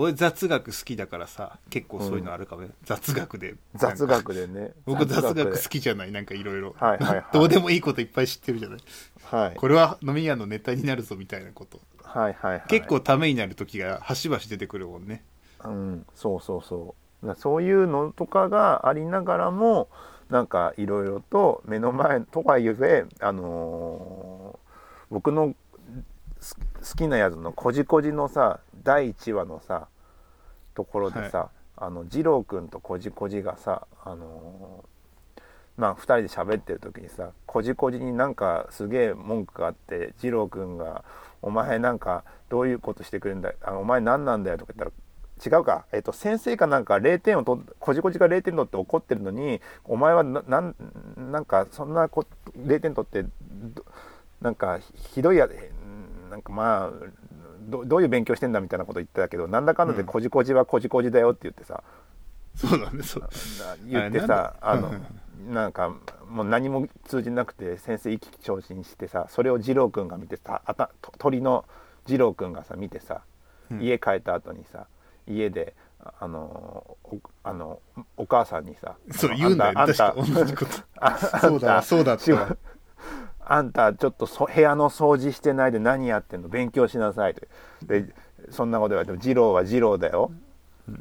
俺雑学好きだからさ結構そういうのあるかもね、雑学で。雑学でね。僕雑で学好きじゃない。なんかいろいろ。どうでもいいこといっぱい知ってるじゃない？はい。これは飲み屋のネタになるぞみたいなこと。はいはいはい。結構ためになる時が端々出てくるもんね。うん、そうそうそう。そういうのとかがありながらもなんかいろいろと目の前とはいえ、あのー僕のす好きなやつの「こじこじ」のさ第1話のさところでさ、あの二郎君とこじこじがさ、あのーまあ、2人で喋ってる時にさこじこじになんかすげえ文句があって二郎君が「お前なんかどういうことしてくれるんだあお前何なんだよ」とか言ったら違うか、えっと先生かなんか0点を取っこじこじが0点取って怒ってるのにお前はななんなんかそんなこ0点取ってどなんかひどいやなんかまあどどういう勉強してんだみたいなこと言ってたけどなんだかんだでこじこじはこじこじだよって言ってさ、そうだねそう。言ってさあのあなんかもう何も通じなくて先生意気消沈してさそれを二郎君が見てさあたと鳥の二郎君がさ見てさうん。家帰った後にさ家であのおあのお母さんにさ「そう言うんだよね。あんた確か同じこと。あそうだわそうだあんたちょっとそ部屋の掃除してないで何やってんの？勉強しなさい」とでそんなこと言われても「二郎は二郎だよ」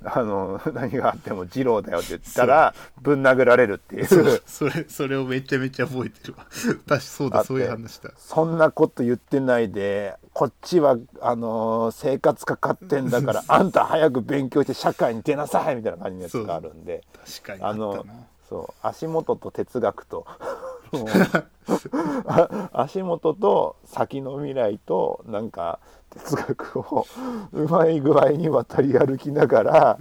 あの 何があっても二郎だよって言ったらぶん殴られるっていう。それそれをめちゃめちゃ覚えてるわ。確かそうだそういう話だ。そんなこと言ってないでこっちはあのー生活かかってんだからあんた早く勉強して社会に出なさいみたいな感じのやつがあるんで。確かにあったあのなそう足元と哲学と足元と先の未来となんか哲学をうまい具合に渡り歩きながら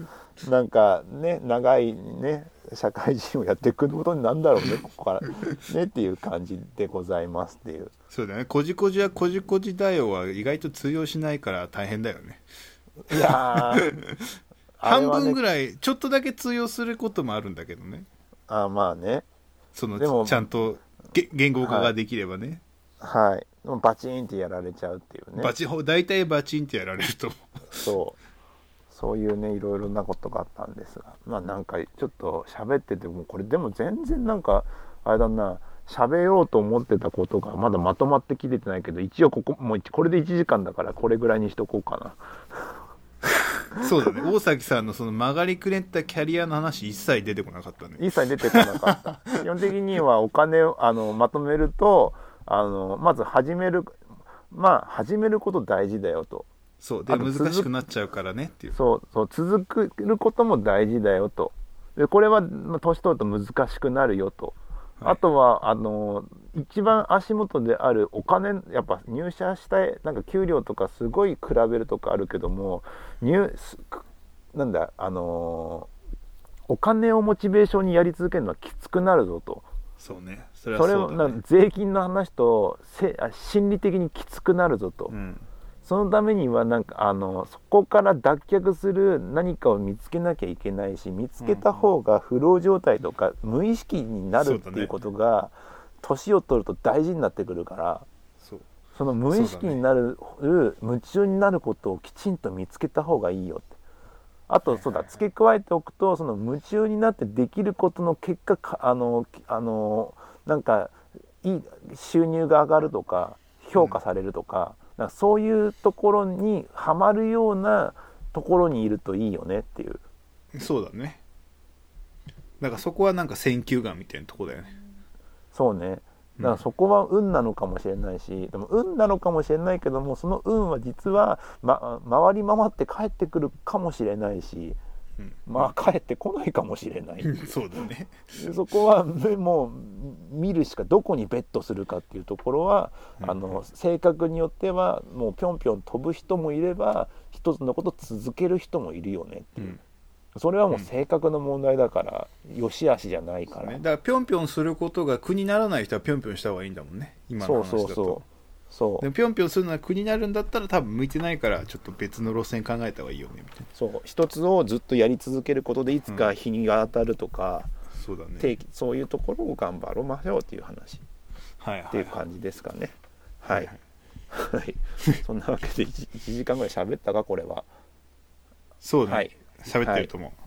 なんかね長いね社会人をやっていくことになんだろうねここからねっていう感じでございますっていう。そうだね。こじこじはこじこじだよは意外と通用しないから大変だよね。いやー 半分ぐらいらいちょっとだけ通用することもあるんだけどね。あまあねそのちゃんとげ言語化ができればね、はい。でもバチンってやられちゃうっていうね。バチほ大体バチンってやられると思う。そう。そういうねいろいろなことがあったんですが。まあなんかちょっと喋っててもこれでも全然なんかあれだな。喋ろうと思ってたことがまだまとまってきててないけど一応ここもうこれで1時間だからこれぐらいにしとこうかなそうだね。大崎さんのその曲がりくねったキャリアの話一切出てこなかったね一切出てこなかった。基本的にはお金をあのまとめるとあのまず始めるまあ始めること大事だよと。そう。で難しくなっちゃうからねっていう。そうそう続くることも大事だよと。でこれはまあ年取ると難しくなるよと、はい。あとはあの一番足元であるお金やっぱ入社したいなんか給料とかすごい比べるとかあるけども入すなんだあのお金をモチベーションにやり続けるのはきつくなるぞと。そうね。それはね。税金の話とせあ心理的にきつくなるぞと、うんそのためにはなんかあのそこから脱却する何かを見つけなきゃいけないし見つけた方がフロー状態とか無意識になるっていうことが年を取ると大事になってくるからその無意識になる、夢中になることをきちんと見つけた方がいいよって。あとそうだ付け加えておくとその夢中になってできることの結果かあのあのなんかいい収入が上がるとか評価されるとか,、なんかそういうところにはまるようなところにいるといいよねっていう。そうだね。だからそこはなんか選球眼みたいなとこだよね。そうね。だからそこは運なのかもしれないし、でも運なのかもしれないけどもその運は実は、ま、回り回って帰ってくるかもしれないしうん。まあ帰ってこないかもしれない。そうだね。でそこはねもう見るしかどこにベットするかっていうところは、うん。あの性格によってはもうぴょんぴょん飛ぶ人もいれば一つのこと続ける人もいるよねっていう、うん。それはもう性格の問題だから、良し悪しじゃないから、ねだからぴょんぴょんすることが苦にならない人はぴょんぴょんした方がいいんだもんね今の話だとそうそうそうでもぴょんぴょんするのは苦になるんだったら多分向いてないからちょっと別の路線考えた方がいいよねみたいな。そう。一つをずっとやり続けることでいつか日にが当たるとか、そうだね。定期そういうところを頑張ろうましょうっていう話。はいってはい。いう感じですかね。はいはい。はい。そんなわけで 1, 時間ぐらい喋ったかこれは。そうね。はい。喋ってると思う。はい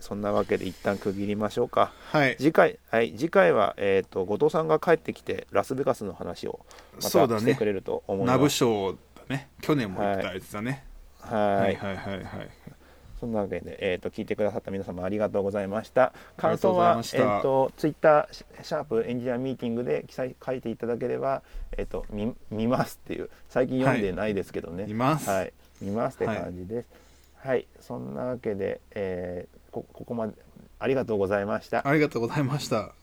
そんなわけで一旦区切りましょうか。はい。次回はい次回はえっ、と後藤さんが帰ってきてラスベガスの話をまそうだね。たしてくれると思いナブます賞だね。去年も言ったやつだね。はい。はいはいはいはい。そんなわけで、えー、と聞いてくださった皆様ありがとうございました。感想はえー、とツイッターシシャープエンジニアミーティングで記載書いていただければ、えー、と見見ますっていう最近読んでないですけどね、い。ます。はい、見ますって感じです。はい、そんなわけで、えーこここまでありがとうございました。ありがとうございました